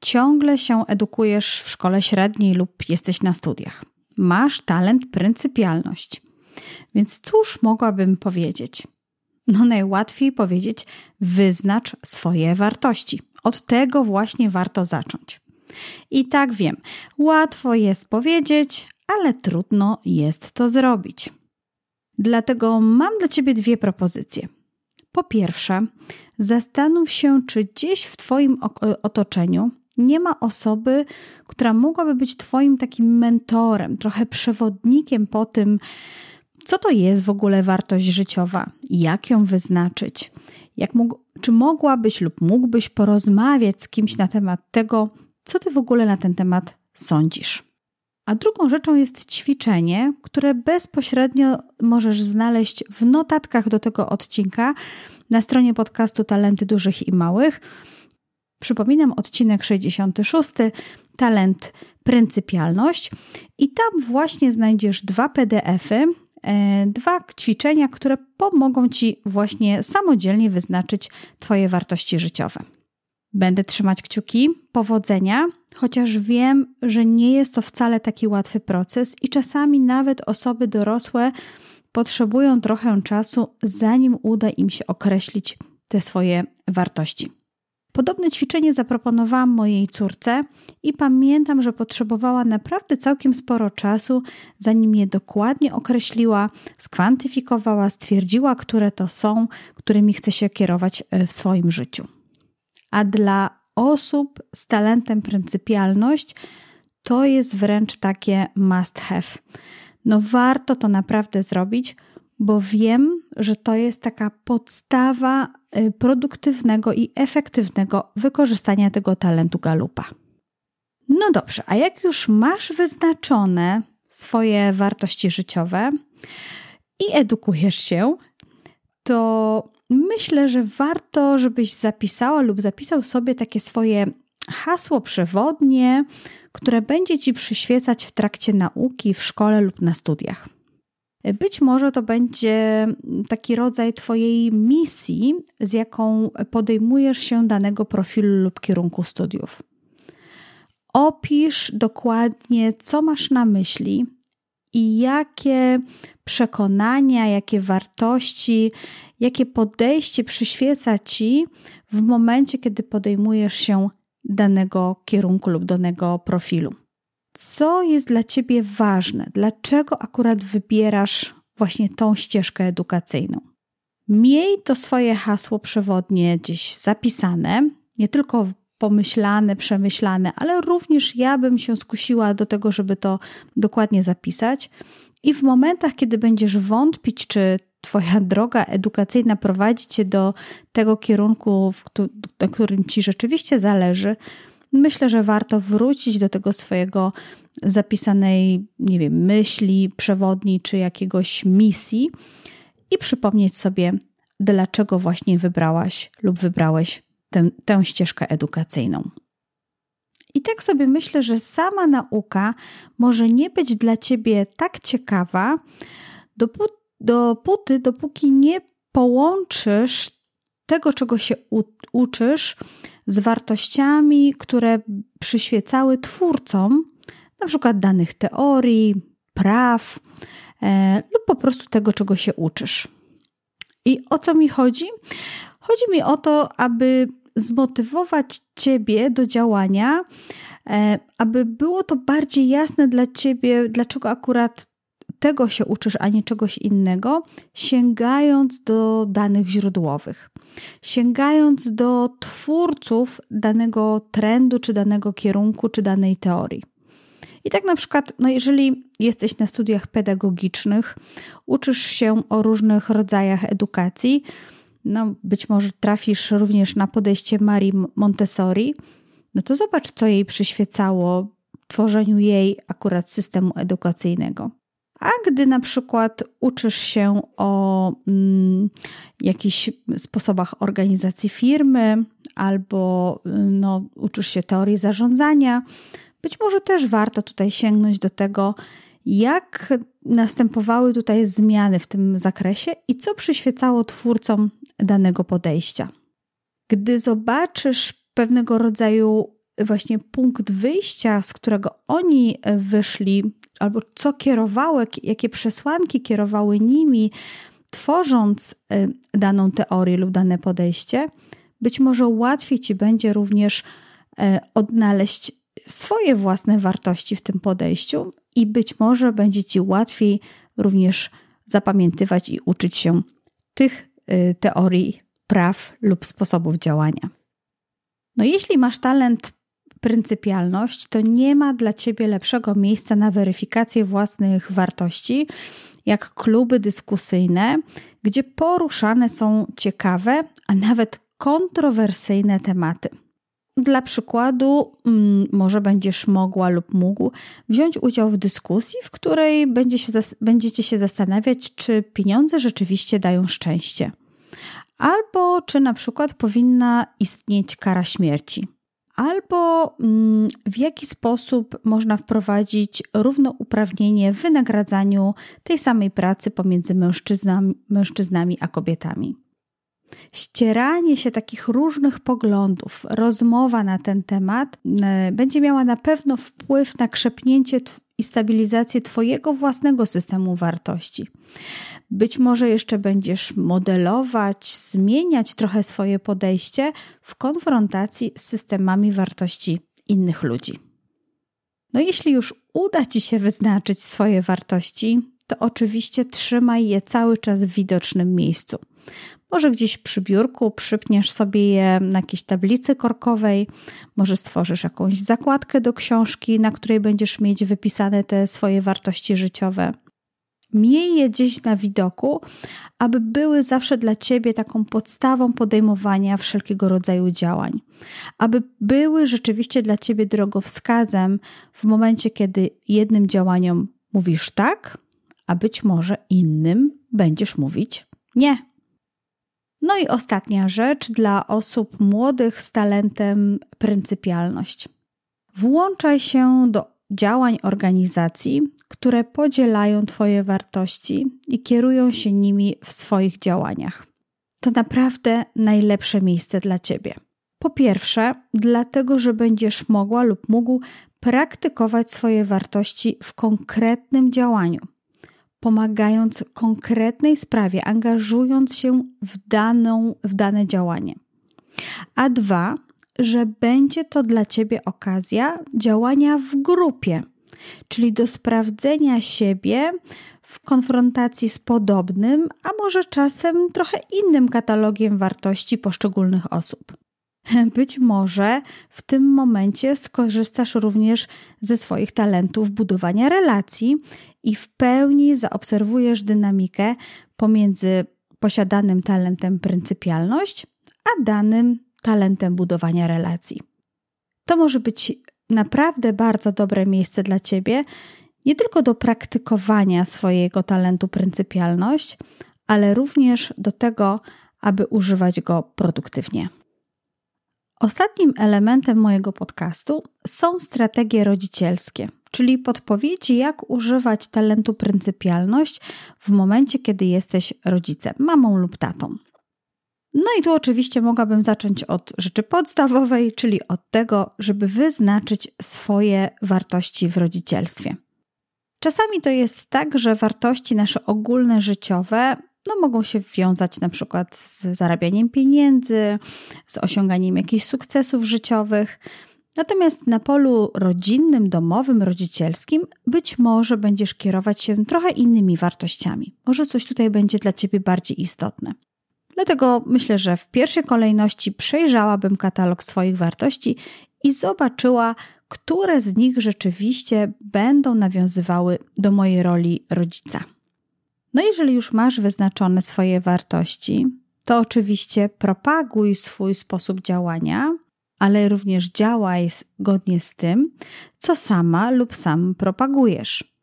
Ciągle się edukujesz w szkole średniej lub jesteś na studiach. Masz talent pryncypialność. Więc cóż mogłabym powiedzieć? No, najłatwiej powiedzieć: wyznacz swoje wartości. Od tego właśnie warto zacząć. I tak wiem, łatwo jest powiedzieć, ale trudno jest to zrobić. Dlatego mam dla Ciebie dwie propozycje. Po pierwsze, zastanów się, czy gdzieś w Twoim otoczeniu nie ma osoby, która mogłaby być Twoim takim mentorem, trochę przewodnikiem po tym, co to jest w ogóle wartość życiowa, jak ją wyznaczyć, jak mógł, czy mogłabyś lub mógłbyś porozmawiać z kimś na temat tego, co ty w ogóle na ten temat sądzisz. A drugą rzeczą jest ćwiczenie, które bezpośrednio możesz znaleźć w notatkach do tego odcinka na stronie podcastu Talenty Dużych i Małych. Przypominam odcinek 66, Talent Pryncypialność. I tam właśnie znajdziesz dwa PDFy, e, dwa ćwiczenia, które pomogą Ci właśnie samodzielnie wyznaczyć Twoje wartości życiowe. Będę trzymać kciuki, powodzenia, chociaż wiem, że nie jest to wcale taki łatwy proces i czasami nawet osoby dorosłe potrzebują trochę czasu, zanim uda im się określić te swoje wartości. Podobne ćwiczenie zaproponowałam mojej córce i pamiętam, że potrzebowała naprawdę całkiem sporo czasu, zanim je dokładnie określiła, skwantyfikowała, stwierdziła, które to są, którymi chce się kierować e, w swoim życiu a dla osób z talentem pryncypialność to jest wręcz takie must have. No warto to naprawdę zrobić, bo wiem, że to jest taka podstawa y, produktywnego i efektywnego wykorzystania tego talentu galupa. No dobrze, a jak już masz wyznaczone swoje wartości życiowe i edukujesz się, to myślę, że warto, żebyś zapisała lub zapisał sobie takie swoje hasło przewodnie, które będzie ci przyświecać w trakcie nauki w szkole lub na studiach. Być może to będzie taki rodzaj Twojej misji, z jaką podejmujesz się danego profilu lub kierunku studiów. Opisz dokładnie, co masz na myśli i jakie przekonania, jakie wartości, jakie podejście przyświeca ci w momencie, kiedy podejmujesz się danego kierunku lub danego profilu. Co jest dla ciebie ważne? Dlaczego akurat wybierasz właśnie tą ścieżkę edukacyjną? Miej to swoje hasło przewodnie gdzieś zapisane, nie tylko pomyślane, przemyślane, ale również ja bym się skusiła do tego, żeby to dokładnie zapisać. I w momentach, kiedy będziesz wątpić, czy Twoja droga edukacyjna prowadzi Cię do tego kierunku, na którym Ci rzeczywiście zależy, myślę, że warto wrócić do tego swojego zapisanej, nie wiem, myśli przewodni czy jakiegoś misji i przypomnieć sobie, dlaczego właśnie wybrałaś lub wybrałeś tę, tę ścieżkę edukacyjną. I tak sobie myślę, że sama nauka może nie być dla ciebie tak ciekawa, dopóty, dopóki nie połączysz tego, czego się u, uczysz, z wartościami, które przyświecały twórcom, na przykład danych teorii, praw e, lub po prostu tego, czego się uczysz. I o co mi chodzi? Chodzi mi o to, aby zmotywować Ciebie do działania, e, aby było to bardziej jasne dla Ciebie, dlaczego akurat tego się uczysz, a nie czegoś innego, sięgając do danych źródłowych, sięgając do twórców danego trendu, czy danego kierunku, czy danej teorii. I tak na przykład, no jeżeli jesteś na studiach pedagogicznych, uczysz się o różnych rodzajach edukacji, no być może trafisz również na podejście Marii Montessori, no to zobacz, co jej przyświecało tworzeniu jej akurat systemu edukacyjnego. A gdy na przykład uczysz się o mm, jakichś sposobach organizacji firmy, albo no, uczysz się teorii zarządzania, być może też warto tutaj sięgnąć do tego, jak następowały tutaj zmiany w tym zakresie i co przyświecało twórcom danego podejścia. Gdy zobaczysz pewnego rodzaju właśnie punkt wyjścia, z którego oni wyszli, albo co kierowało, jakie przesłanki kierowały nimi, tworząc y, daną teorię lub dane podejście, być może łatwiej ci będzie również y, odnaleźć swoje własne wartości w tym podejściu i być może będzie ci łatwiej również zapamiętywać i uczyć się tych teorii, praw lub sposobów działania. No, jeśli masz talent pryncypialność, to nie ma dla ciebie lepszego miejsca na weryfikację własnych wartości, jak kluby dyskusyjne, gdzie poruszane są ciekawe, a nawet kontrowersyjne tematy. Dla przykładu, mm, może będziesz mogła lub mógł wziąć udział w dyskusji, w której będzie się, będziecie się zastanawiać, czy pieniądze rzeczywiście dają szczęście, albo czy na przykład powinna istnieć kara śmierci, albo mm, w jaki sposób można wprowadzić równouprawnienie w wynagradzaniu tej samej pracy pomiędzy mężczyznami, mężczyznami a kobietami ścieranie się takich różnych poglądów, rozmowa na ten temat e, będzie miała na pewno wpływ na krzepnięcie i stabilizację Twojego własnego systemu wartości. Być może jeszcze będziesz modelować, zmieniać trochę swoje podejście w konfrontacji z systemami wartości innych ludzi. No, jeśli już uda Ci się wyznaczyć swoje wartości, to oczywiście trzymaj je cały czas w widocznym miejscu. Może gdzieś przy biurku przypniesz sobie je na jakiejś tablicy korkowej, może stworzysz jakąś zakładkę do książki, na której będziesz mieć wypisane te swoje wartości życiowe. Miej je gdzieś na widoku, aby były zawsze dla ciebie taką podstawą podejmowania wszelkiego rodzaju działań, aby były rzeczywiście dla ciebie drogowskazem w momencie, kiedy jednym działaniom mówisz tak, a być może innym będziesz mówić nie. No i ostatnia rzecz dla osób młodych z talentem pryncypialność. Włączaj się do działań organizacji, które podzielają Twoje wartości i kierują się nimi w swoich działaniach. To naprawdę najlepsze miejsce dla Ciebie. Po pierwsze, dlatego, że będziesz mogła lub mógł praktykować swoje wartości w konkretnym działaniu pomagając konkretnej sprawie, angażując się w, daną, w dane działanie. A dwa, że będzie to dla Ciebie okazja działania w grupie, czyli do sprawdzenia siebie w konfrontacji z podobnym, a może czasem trochę innym katalogiem wartości poszczególnych osób. Być może w tym momencie skorzystasz również ze swoich talentów budowania relacji i w pełni zaobserwujesz dynamikę pomiędzy posiadanym talentem pryncypialność, a danym talentem budowania relacji. To może być naprawdę bardzo dobre miejsce dla Ciebie, nie tylko do praktykowania swojego talentu pryncypialność, ale również do tego, aby używać go produktywnie. Ostatnim elementem mojego podcastu są strategie rodzicielskie, czyli podpowiedzi, jak używać talentu pryncypialność w momencie, kiedy jesteś rodzicem, mamą lub tatą. No i tu oczywiście mogłabym zacząć od rzeczy podstawowej, czyli od tego, żeby wyznaczyć swoje wartości w rodzicielstwie. Czasami to jest tak, że wartości nasze ogólne życiowe no, mogą się wiązać na przykład z zarabianiem pieniędzy, z osiąganiem jakichś sukcesów życiowych. Natomiast na polu rodzinnym, domowym, rodzicielskim być może będziesz kierować się trochę innymi wartościami. Może coś tutaj będzie dla ciebie bardziej istotne. Dlatego myślę, że w pierwszej kolejności przejrzałabym katalog swoich wartości i zobaczyła, które z nich rzeczywiście będą nawiązywały do mojej roli rodzica. No, jeżeli już masz wyznaczone swoje wartości, to oczywiście propaguj swój sposób działania, ale również działaj zgodnie z tym, co sama lub sam propagujesz.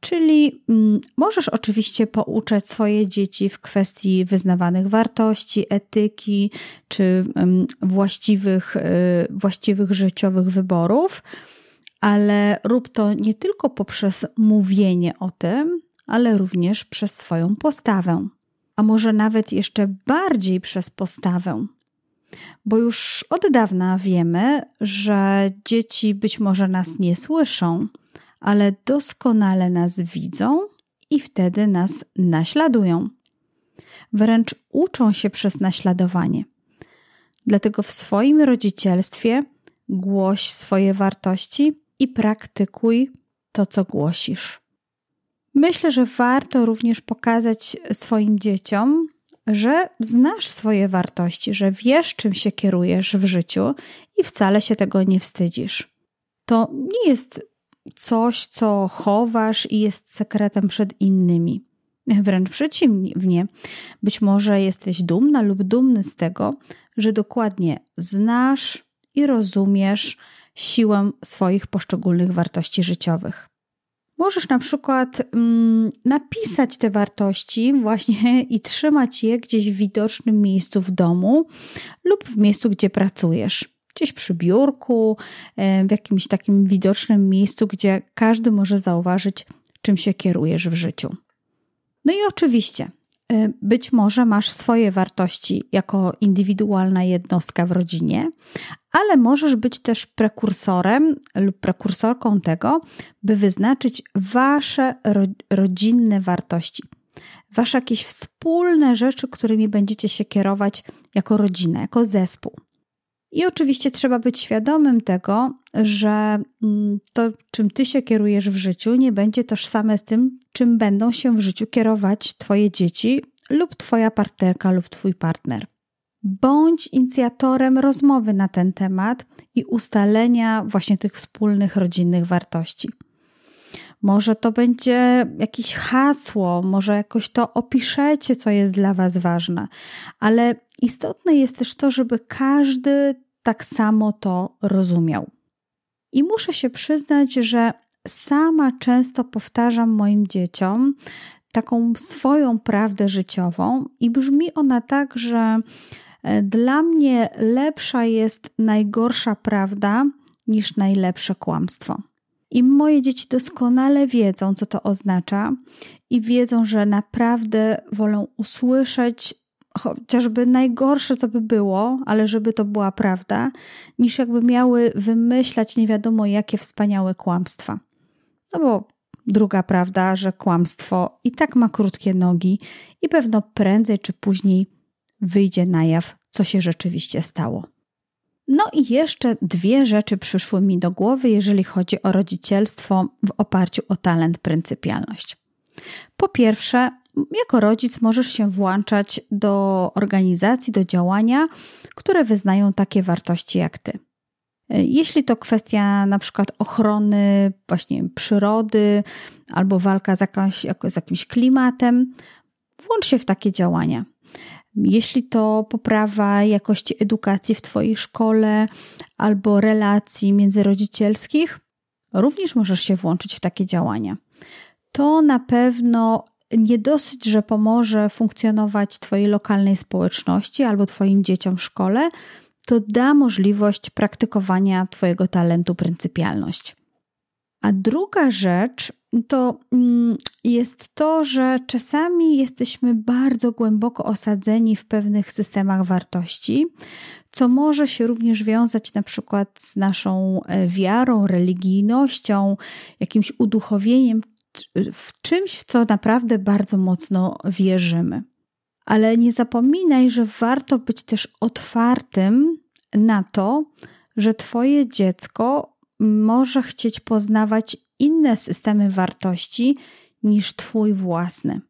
Czyli mm, możesz oczywiście pouczać swoje dzieci w kwestii wyznawanych wartości, etyki czy mm, właściwych, y, właściwych życiowych wyborów, ale rób to nie tylko poprzez mówienie o tym, ale również przez swoją postawę, a może nawet jeszcze bardziej przez postawę. Bo już od dawna wiemy, że dzieci być może nas nie słyszą, ale doskonale nas widzą i wtedy nas naśladują. Wręcz uczą się przez naśladowanie. Dlatego w swoim rodzicielstwie głoś swoje wartości i praktykuj to, co głosisz. Myślę, że warto również pokazać swoim dzieciom, że znasz swoje wartości, że wiesz, czym się kierujesz w życiu i wcale się tego nie wstydzisz. To nie jest coś, co chowasz i jest sekretem przed innymi. Wręcz przeciwnie, być może jesteś dumna lub dumny z tego, że dokładnie znasz i rozumiesz siłę swoich poszczególnych wartości życiowych. Możesz na przykład mm, napisać te wartości właśnie *laughs* i trzymać je gdzieś w widocznym miejscu w domu lub w miejscu, gdzie pracujesz. Gdzieś przy biurku, w jakimś takim widocznym miejscu, gdzie każdy może zauważyć, czym się kierujesz w życiu. No i oczywiście, być może masz swoje wartości jako indywidualna jednostka w rodzinie, ale możesz być też prekursorem lub prekursorką tego, by wyznaczyć wasze ro rodzinne wartości, wasze jakieś wspólne rzeczy, którymi będziecie się kierować jako rodzina, jako zespół. I oczywiście trzeba być świadomym tego, że mm, to, czym ty się kierujesz w życiu, nie będzie tożsame z tym, czym będą się w życiu kierować twoje dzieci lub twoja partnerka lub twój partner. Bądź inicjatorem rozmowy na ten temat i ustalenia właśnie tych wspólnych rodzinnych wartości. Może to będzie jakieś hasło, może jakoś to opiszecie, co jest dla Was ważne, ale istotne jest też to, żeby każdy tak samo to rozumiał. I muszę się przyznać, że sama często powtarzam moim dzieciom taką swoją prawdę życiową, i brzmi ona tak, że e, dla mnie lepsza jest najgorsza prawda niż najlepsze kłamstwo. I moje dzieci doskonale wiedzą, co to oznacza, i wiedzą, że naprawdę wolę usłyszeć chociażby najgorsze, co by było, ale żeby to była prawda, niż jakby miały wymyślać nie wiadomo jakie wspaniałe kłamstwa. No bo druga prawda, że kłamstwo i tak ma krótkie nogi i pewno prędzej czy później wyjdzie na jaw, co się rzeczywiście stało. No i jeszcze dwie rzeczy przyszły mi do głowy, jeżeli chodzi o rodzicielstwo w oparciu o talent pryncypialność. Po pierwsze, jako rodzic możesz się włączać do organizacji, do działania, które wyznają takie wartości jak ty. Jeśli to kwestia na przykład ochrony właśnie przyrody albo walka z, z jakimś klimatem, włącz się w takie działania. Jeśli to poprawa jakości edukacji w Twojej szkole albo relacji międzyrodzicielskich, również możesz się włączyć w takie działania. To na pewno nie dosyć, że pomoże funkcjonować Twojej lokalnej społeczności albo Twoim dzieciom w szkole, to da możliwość praktykowania Twojego talentu pryncypialność. A druga rzecz to mm, jest to, że czasami jesteśmy bardzo głęboko osadzeni w pewnych systemach wartości, co może się również wiązać na przykład z naszą e, wiarą, religijnością, jakimś uduchowieniem, w czymś, w co naprawdę bardzo mocno wierzymy. Ale nie zapominaj, że warto być też otwartym na to, że Twoje dziecko może chcieć poznawać inne systemy wartości niż Twój własny.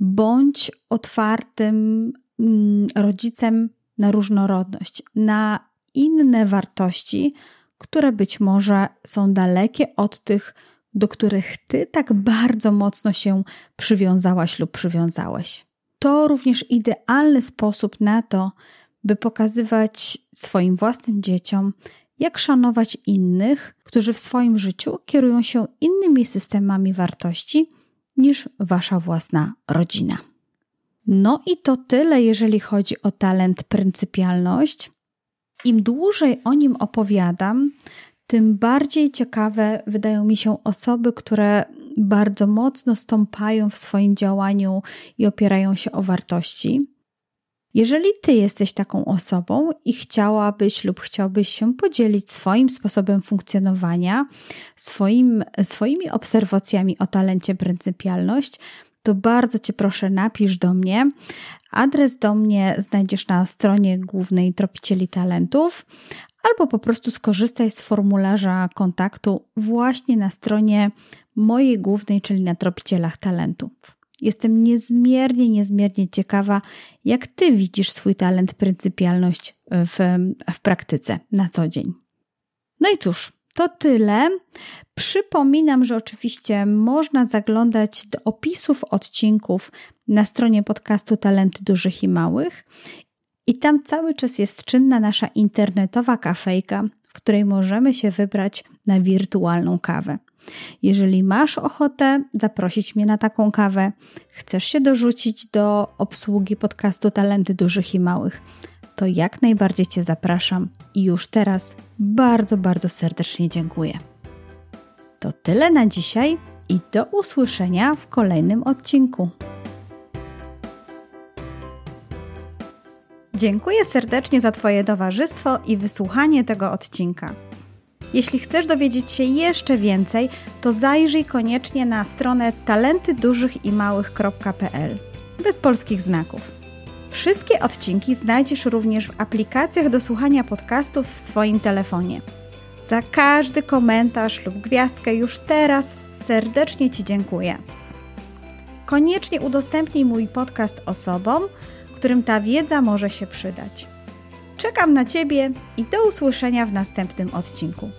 Bądź otwartym mm, rodzicem na różnorodność, na inne wartości, które być może są dalekie od tych, do których ty tak bardzo mocno się przywiązałaś lub przywiązałeś. To również idealny sposób na to, by pokazywać swoim własnym dzieciom, jak szanować innych, którzy w swoim życiu kierują się innymi systemami wartości niż wasza własna rodzina. No i to tyle, jeżeli chodzi o talent pryncypialność. Im dłużej o nim opowiadam, tym bardziej ciekawe wydają mi się osoby, które bardzo mocno stąpają w swoim działaniu i opierają się o wartości. Jeżeli ty jesteś taką osobą i chciałabyś lub chciałbyś się podzielić swoim sposobem funkcjonowania, swoim, swoimi obserwacjami o talencie pryncypialność, to bardzo Cię proszę, napisz do mnie. Adres do mnie znajdziesz na stronie głównej Tropicieli Talentów, albo po prostu skorzystaj z formularza kontaktu właśnie na stronie mojej głównej, czyli na Tropicielach Talentów. Jestem niezmiernie, niezmiernie ciekawa, jak Ty widzisz swój talent, pryncypialność w, w praktyce na co dzień. No i cóż, to tyle. Przypominam, że oczywiście można zaglądać do opisów odcinków na stronie podcastu Talenty Dużych i Małych. I tam cały czas jest czynna nasza internetowa kafejka, w której możemy się wybrać na wirtualną kawę. Jeżeli masz ochotę zaprosić mnie na taką kawę, chcesz się dorzucić do obsługi podcastu Talenty Dużych i Małych, to jak najbardziej Cię zapraszam i już teraz bardzo, bardzo serdecznie dziękuję. To tyle na dzisiaj i do usłyszenia w kolejnym odcinku. Dziękuję serdecznie za Twoje towarzystwo i wysłuchanie tego odcinka. Jeśli chcesz dowiedzieć się jeszcze więcej, to zajrzyj koniecznie na stronę talentydużychimałych.pl bez polskich znaków. Wszystkie odcinki znajdziesz również w aplikacjach do słuchania podcastów w swoim telefonie. Za każdy komentarz lub gwiazdkę już teraz serdecznie Ci dziękuję. Koniecznie udostępnij mój podcast osobom, którym ta wiedza może się przydać. Czekam na Ciebie i do usłyszenia w następnym odcinku.